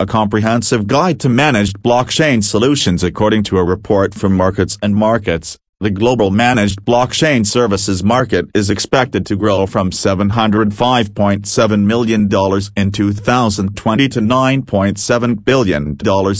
a comprehensive guide to managed blockchain solutions according to a report from Markets and Markets. The global managed blockchain services market is expected to grow from $705.7 million in 2020 to $9.7 billion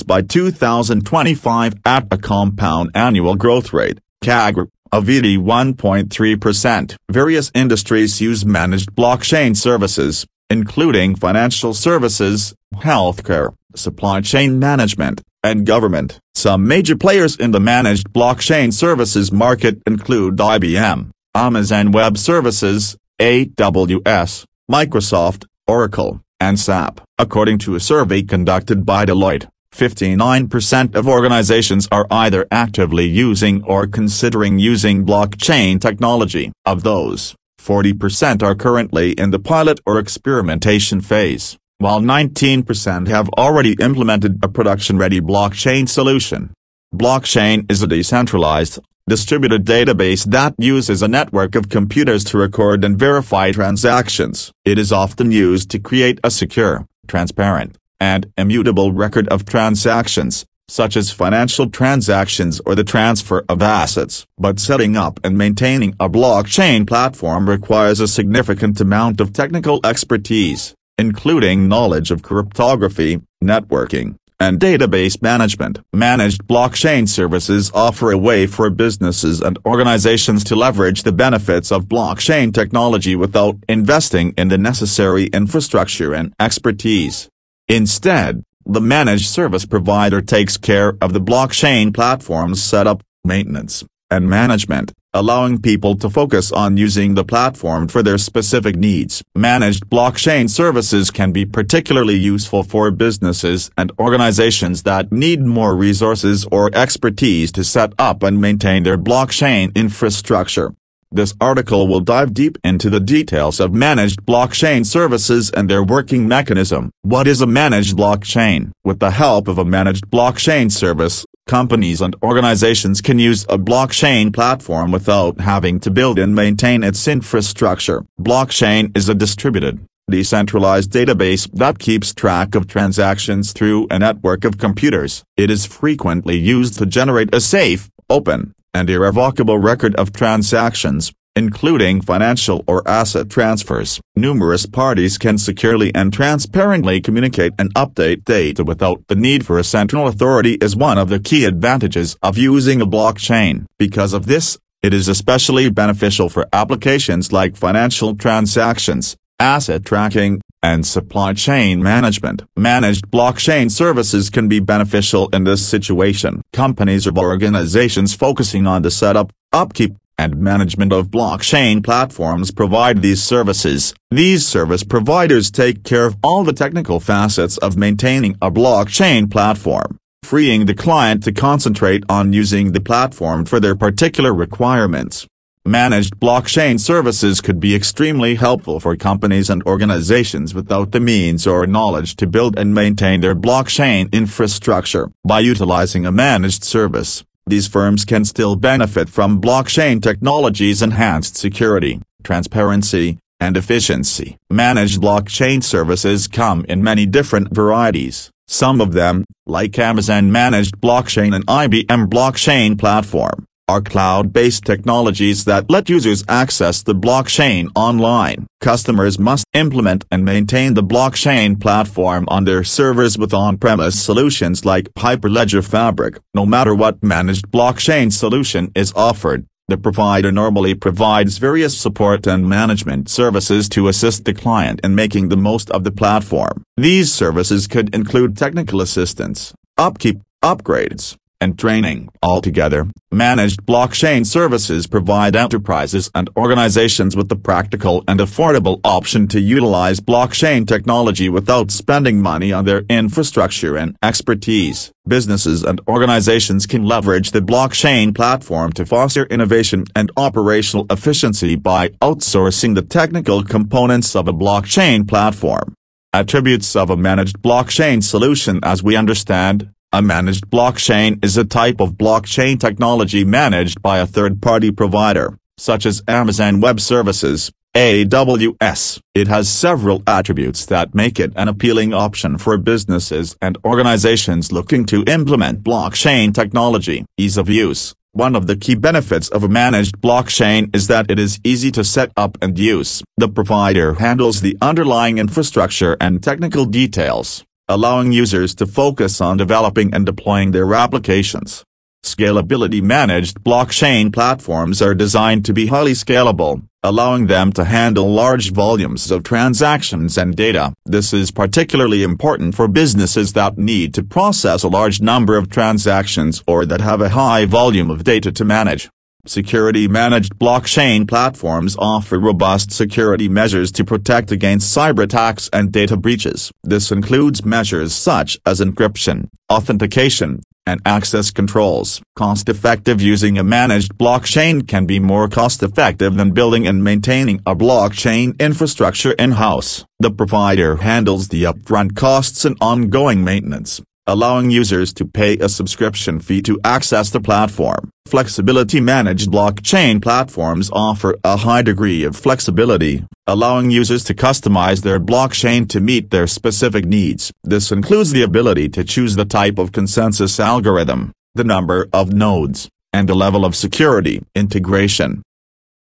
by 2025 at a compound annual growth rate, CAGR, of 81.3%. Various industries use managed blockchain services, including financial services, healthcare, supply chain management, and government. Some major players in the managed blockchain services market include IBM, Amazon Web Services, AWS, Microsoft, Oracle, and SAP. According to a survey conducted by Deloitte, 59% of organizations are either actively using or considering using blockchain technology. Of those, 40% are currently in the pilot or experimentation phase while 19% have already implemented a production-ready blockchain solution. Blockchain is a decentralized, distributed database that uses a network of computers to record and verify transactions. It is often used to create a secure, transparent, and immutable record of transactions, such as financial transactions or the transfer of assets. But setting up and maintaining a blockchain platform requires a significant amount of technical expertise including knowledge of cryptography, networking, and database management. Managed blockchain services offer a way for businesses and organizations to leverage the benefits of blockchain technology without investing in the necessary infrastructure and expertise. Instead, the managed service provider takes care of the blockchain platform's setup, maintenance, and management, allowing people to focus on using the platform for their specific needs. Managed blockchain services can be particularly useful for businesses and organizations that need more resources or expertise to set up and maintain their blockchain infrastructure. This article will dive deep into the details of managed blockchain services and their working mechanism. What is a managed blockchain? With the help of a managed blockchain service, companies and organizations can use a blockchain platform without having to build and maintain its infrastructure. Blockchain is a distributed, decentralized database that keeps track of transactions through a network of computers. It is frequently used to generate a safe, open, and irrevocable record of transactions, including financial or asset transfers. Numerous parties can securely and transparently communicate and update data without the need for a central authority is one of the key advantages of using a blockchain. Because of this, it is especially beneficial for applications like financial transactions, asset tracking, and supply chain management. Managed blockchain services can be beneficial in this situation. Companies or organizations focusing on the setup, upkeep, and management of blockchain platforms provide these services. These service providers take care of all the technical facets of maintaining a blockchain platform, freeing the client to concentrate on using the platform for their particular requirements. Managed blockchain services could be extremely helpful for companies and organizations without the means or knowledge to build and maintain their blockchain infrastructure. By utilizing a managed service, these firms can still benefit from blockchain technology's enhanced security, transparency, and efficiency. Managed blockchain services come in many different varieties. Some of them, like Amazon Managed Blockchain and IBM Blockchain Platform, are cloud-based technologies that let users access the blockchain online. Customers must implement and maintain the blockchain platform on their servers with on-premise solutions like Hyperledger Fabric. No matter what managed blockchain solution is offered, the provider normally provides various support and management services to assist the client in making the most of the platform. These services could include technical assistance, upkeep, upgrades, and training. Altogether, managed blockchain services provide enterprises and organizations with the practical and affordable option to utilize blockchain technology without spending money on their infrastructure and expertise. Businesses and organizations can leverage the blockchain platform to foster innovation and operational efficiency by outsourcing the technical components of a blockchain platform. Attributes of a managed blockchain solution as we understand, a managed blockchain is a type of blockchain technology managed by a third-party provider, such as Amazon Web Services, AWS. It has several attributes that make it an appealing option for businesses and organizations looking to implement blockchain technology. Ease of use. One of the key benefits of a managed blockchain is that it is easy to set up and use. The provider handles the underlying infrastructure and technical details, allowing users to focus on developing and deploying their applications. Scalability Managed blockchain platforms are designed to be highly scalable, allowing them to handle large volumes of transactions and data. This is particularly important for businesses that need to process a large number of transactions or that have a high volume of data to manage. Security-managed blockchain platforms offer robust security measures to protect against cyber attacks and data breaches. This includes measures such as encryption, authentication, and access controls. Cost-effective using a managed blockchain can be more cost-effective than building and maintaining a blockchain infrastructure in-house. The provider handles the upfront costs and ongoing maintenance allowing users to pay a subscription fee to access the platform. Flexibility Managed blockchain platforms offer a high degree of flexibility, allowing users to customize their blockchain to meet their specific needs. This includes the ability to choose the type of consensus algorithm, the number of nodes, and the level of security integration.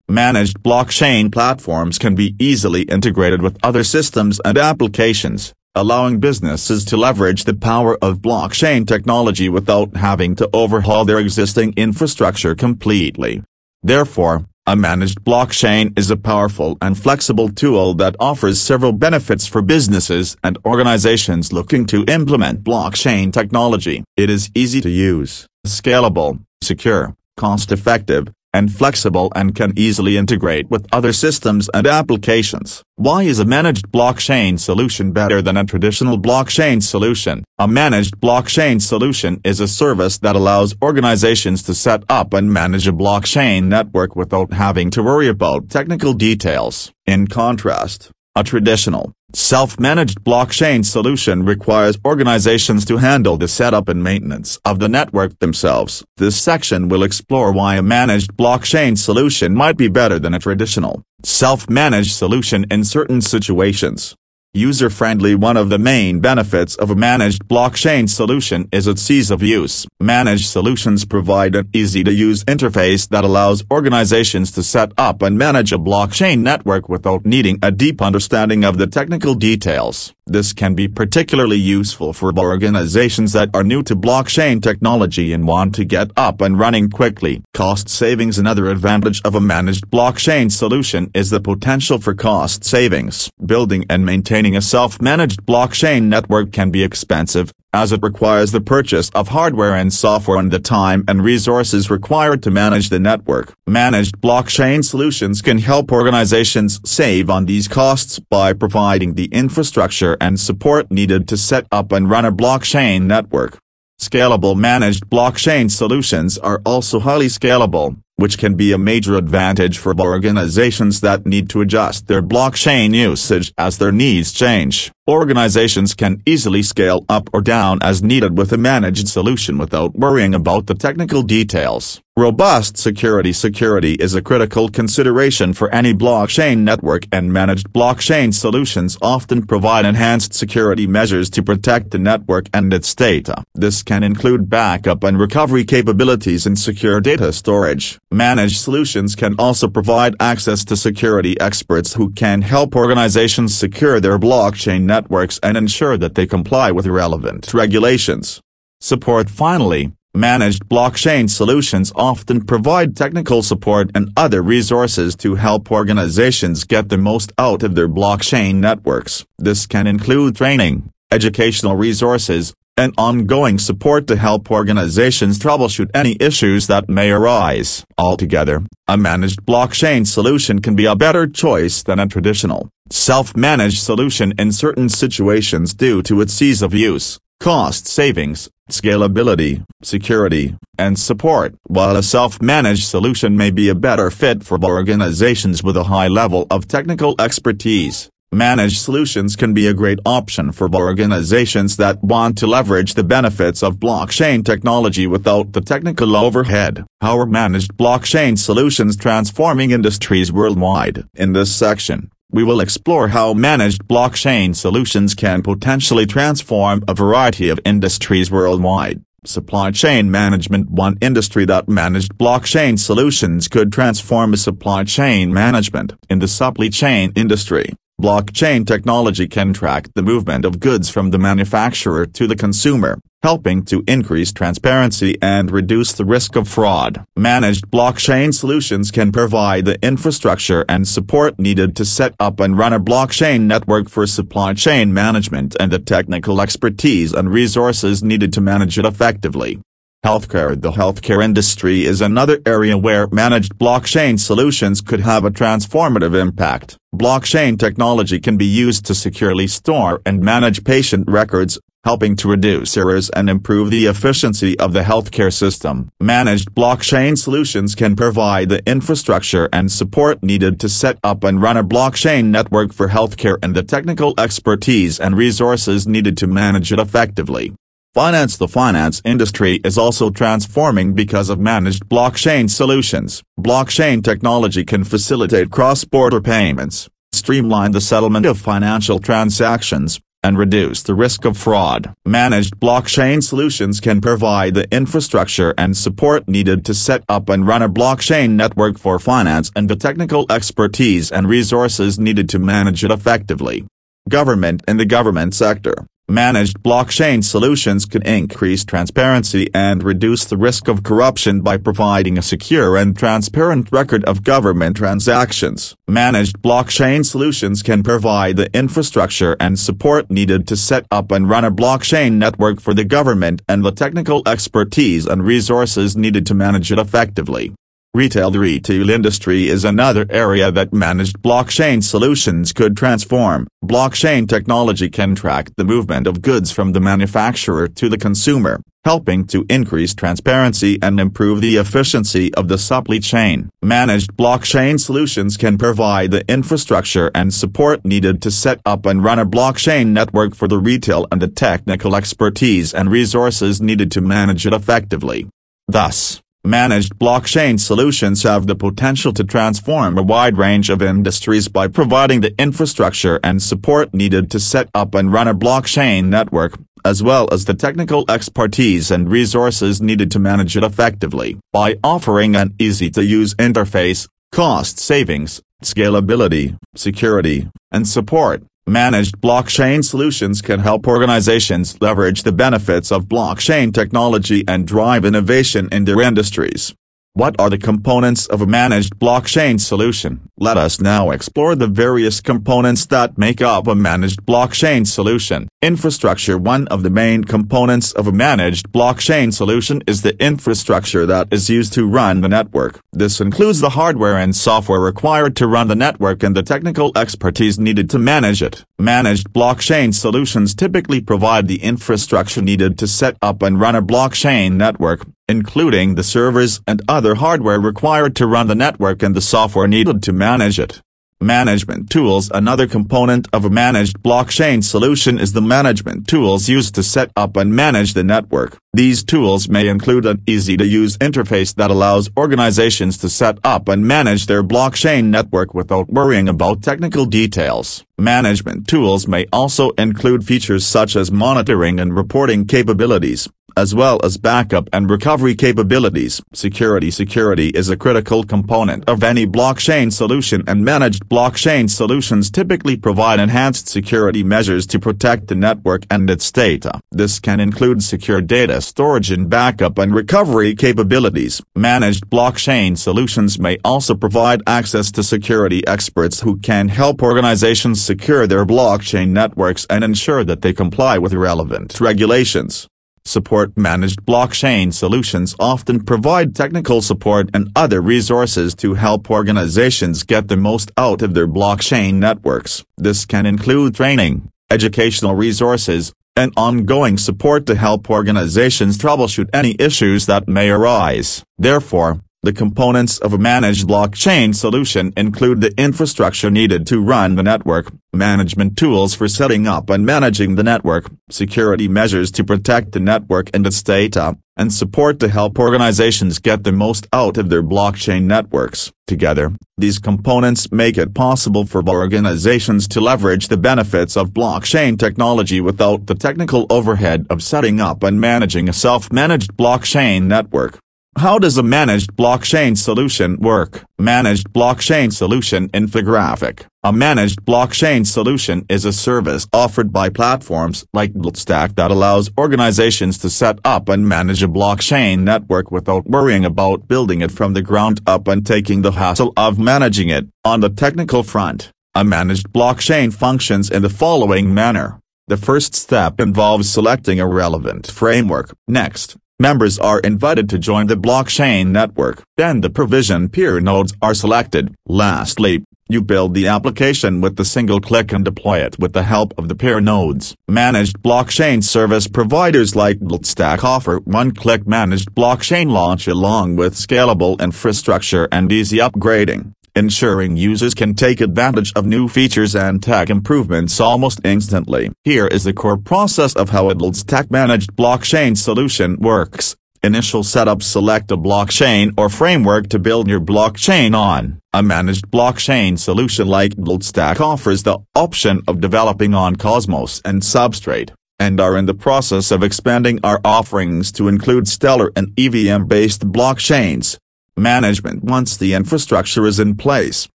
Managed blockchain platforms can be easily integrated with other systems and applications, allowing businesses to leverage the power of blockchain technology without having to overhaul their existing infrastructure completely. Therefore, a managed blockchain is a powerful and flexible tool that offers several benefits for businesses and organizations looking to implement blockchain technology. It is easy to use, scalable, secure, cost-effective, and flexible and can easily integrate with other systems and applications. Why is a managed blockchain solution better than a traditional blockchain solution? A managed blockchain solution is a service that allows organizations to set up and manage a blockchain network without having to worry about technical details. In contrast, a traditional, self-managed blockchain solution requires organizations to handle the setup and maintenance of the network themselves. This section will explore why a managed blockchain solution might be better than a traditional, self-managed solution in certain situations. User-friendly One of the main benefits of a managed blockchain solution is its ease of use. Managed solutions provide an easy-to-use interface that allows organizations to set up and manage a blockchain network without needing a deep understanding of the technical details. This can be particularly useful for organizations that are new to blockchain technology and want to get up and running quickly. Cost savings Another advantage of a managed blockchain solution is the potential for cost savings. Building and maintaining a self-managed blockchain network can be expensive, as it requires the purchase of hardware and software and the time and resources required to manage the network. Managed blockchain solutions can help organizations save on these costs by providing the infrastructure and support needed to set up and run a blockchain network. Scalable managed blockchain solutions are also highly scalable, which can be a major advantage for organizations that need to adjust their blockchain usage as their needs change. Organizations can easily scale up or down as needed with a managed solution without worrying about the technical details. Robust security Security is a critical consideration for any blockchain network and managed blockchain solutions often provide enhanced security measures to protect the network and its data. This can include backup and recovery capabilities and secure data storage. Managed solutions can also provide access to security experts who can help organizations secure their blockchain networks and ensure that they comply with relevant regulations. Support Finally, managed blockchain solutions often provide technical support and other resources to help organizations get the most out of their blockchain networks. This can include training, educational resources, and ongoing support to help organizations troubleshoot any issues that may arise. Altogether, a managed blockchain solution can be a better choice than a traditional, self-managed solution in certain situations due to its ease of use, cost savings, scalability, security, and support. While a self-managed solution may be a better fit for organizations with a high level of technical expertise, Managed solutions can be a great option for organizations that want to leverage the benefits of blockchain technology without the technical overhead. How are managed blockchain solutions transforming industries worldwide? In this section, we will explore how managed blockchain solutions can potentially transform a variety of industries worldwide. Supply chain management One industry that managed blockchain solutions could transform a supply chain management. In the supply chain industry, Blockchain technology can track the movement of goods from the manufacturer to the consumer, helping to increase transparency and reduce the risk of fraud. Managed blockchain solutions can provide the infrastructure and support needed to set up and run a blockchain network for supply chain management and the technical expertise and resources needed to manage it effectively. Healthcare The healthcare industry is another area where managed blockchain solutions could have a transformative impact. Blockchain technology can be used to securely store and manage patient records, helping to reduce errors and improve the efficiency of the healthcare system. Managed blockchain solutions can provide the infrastructure and support needed to set up and run a blockchain network for healthcare and the technical expertise and resources needed to manage it effectively. Finance The finance industry is also transforming because of managed blockchain solutions. Blockchain technology can facilitate cross-border payments, streamline the settlement of financial transactions, and reduce the risk of fraud. Managed blockchain solutions can provide the infrastructure and support needed to set up and run a blockchain network for finance and the technical expertise and resources needed to manage it effectively. Government and the government sector Managed blockchain solutions can increase transparency and reduce the risk of corruption by providing a secure and transparent record of government transactions. Managed blockchain solutions can provide the infrastructure and support needed to set up and run a blockchain network for the government and the technical expertise and resources needed to manage it effectively. Retail The retail industry is another area that managed blockchain solutions could transform. Blockchain technology can track the movement of goods from the manufacturer to the consumer, helping to increase transparency and improve the efficiency of the supply chain. Managed blockchain solutions can provide the infrastructure and support needed to set up and run a blockchain network for the retail and the technical expertise and resources needed to manage it effectively. Thus, Managed blockchain solutions have the potential to transform a wide range of industries by providing the infrastructure and support needed to set up and run a blockchain network, as well as the technical expertise and resources needed to manage it effectively. By offering an easy-to-use interface, cost savings, scalability, security, and support, Managed blockchain solutions can help organizations leverage the benefits of blockchain technology and drive innovation in their industries. What are the components of a managed blockchain solution? Let us now explore the various components that make up a managed blockchain solution. Infrastructure One of the main components of a managed blockchain solution is the infrastructure that is used to run the network. This includes the hardware and software required to run the network and the technical expertise needed to manage it. Managed blockchain solutions typically provide the infrastructure needed to set up and run a blockchain network, including the servers and other hardware required to run the network and the software needed to manage it. Management tools Another component of a managed blockchain solution is the management tools used to set up and manage the network. These tools may include an easy-to-use interface that allows organizations to set up and manage their blockchain network without worrying about technical details. Management tools may also include features such as monitoring and reporting capabilities, as well as backup and recovery capabilities. Security Security is a critical component of any blockchain solution and managed blockchain solutions typically provide enhanced security measures to protect the network and its data. This can include secure data storage and backup and recovery capabilities. Managed blockchain solutions may also provide access to security experts who can help organizations secure their blockchain networks and ensure that they comply with relevant regulations. Support Managed blockchain solutions often provide technical support and other resources to help organizations get the most out of their blockchain networks. This can include training, educational resources, and ongoing support to help organizations troubleshoot any issues that may arise. Therefore, The components of a managed blockchain solution include the infrastructure needed to run the network, management tools for setting up and managing the network, security measures to protect the network and its data, and support to help organizations get the most out of their blockchain networks. Together, these components make it possible for organizations to leverage the benefits of blockchain technology without the technical overhead of setting up and managing a self-managed blockchain network. How does a managed blockchain solution work? Managed blockchain solution infographic. A managed blockchain solution is a service offered by platforms like BlockStack that allows organizations to set up and manage a blockchain network without worrying about building it from the ground up and taking the hassle of managing it. On the technical front, a managed blockchain functions in the following manner. The first step involves selecting a relevant framework. Next, Members are invited to join the blockchain network. Then the provision peer nodes are selected. Lastly, you build the application with the single click and deploy it with the help of the peer nodes. Managed blockchain service providers like BlockStack offer one-click managed blockchain launch along with scalable infrastructure and easy upgrading ensuring users can take advantage of new features and tech improvements almost instantly. Here is the core process of how a BlockStack managed blockchain solution works. Initial setup Select a blockchain or framework to build your blockchain on. A managed blockchain solution like BlockStack offers the option of developing on Cosmos and Substrate, and are in the process of expanding our offerings to include Stellar and EVM-based blockchains management Once the infrastructure is in place,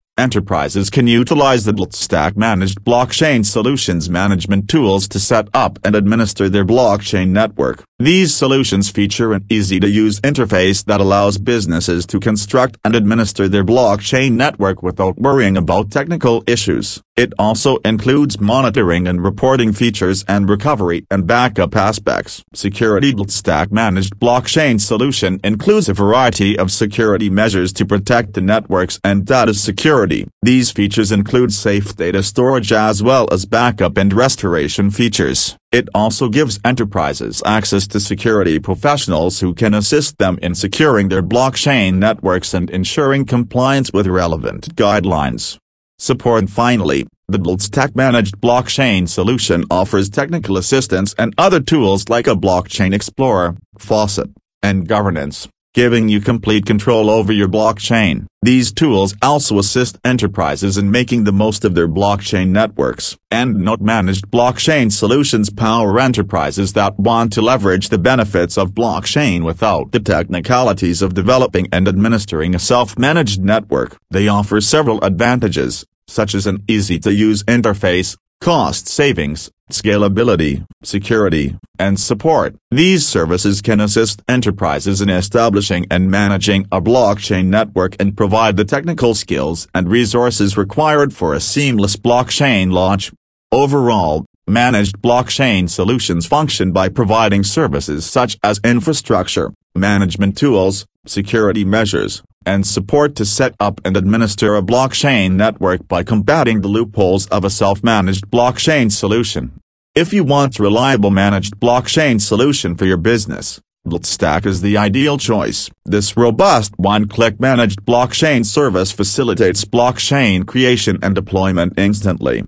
enterprises can utilize the BlockStack managed blockchain solutions management tools to set up and administer their blockchain network. These solutions feature an easy-to-use interface that allows businesses to construct and administer their blockchain network without worrying about technical issues. It also includes monitoring and reporting features and recovery and backup aspects. Security Stack Managed Blockchain Solution includes a variety of security measures to protect the networks and data security. These features include safe data storage as well as backup and restoration features. It also gives enterprises access to security professionals who can assist them in securing their blockchain networks and ensuring compliance with relevant guidelines. Support Finally, the BlockStack Managed Blockchain Solution offers technical assistance and other tools like a Blockchain Explorer, Faucet, and Governance giving you complete control over your blockchain. These tools also assist enterprises in making the most of their blockchain networks. EndNote managed blockchain solutions power enterprises that want to leverage the benefits of blockchain without the technicalities of developing and administering a self-managed network. They offer several advantages, such as an easy-to-use interface, cost savings, scalability, security, and support. These services can assist enterprises in establishing and managing a blockchain network and provide the technical skills and resources required for a seamless blockchain launch. Overall, managed blockchain solutions function by providing services such as infrastructure, management tools, security measures, and support to set up and administer a blockchain network by combating the loopholes of a self-managed blockchain solution. If you want reliable managed blockchain solution for your business, BlockStack is the ideal choice. This robust one-click managed blockchain service facilitates blockchain creation and deployment instantly.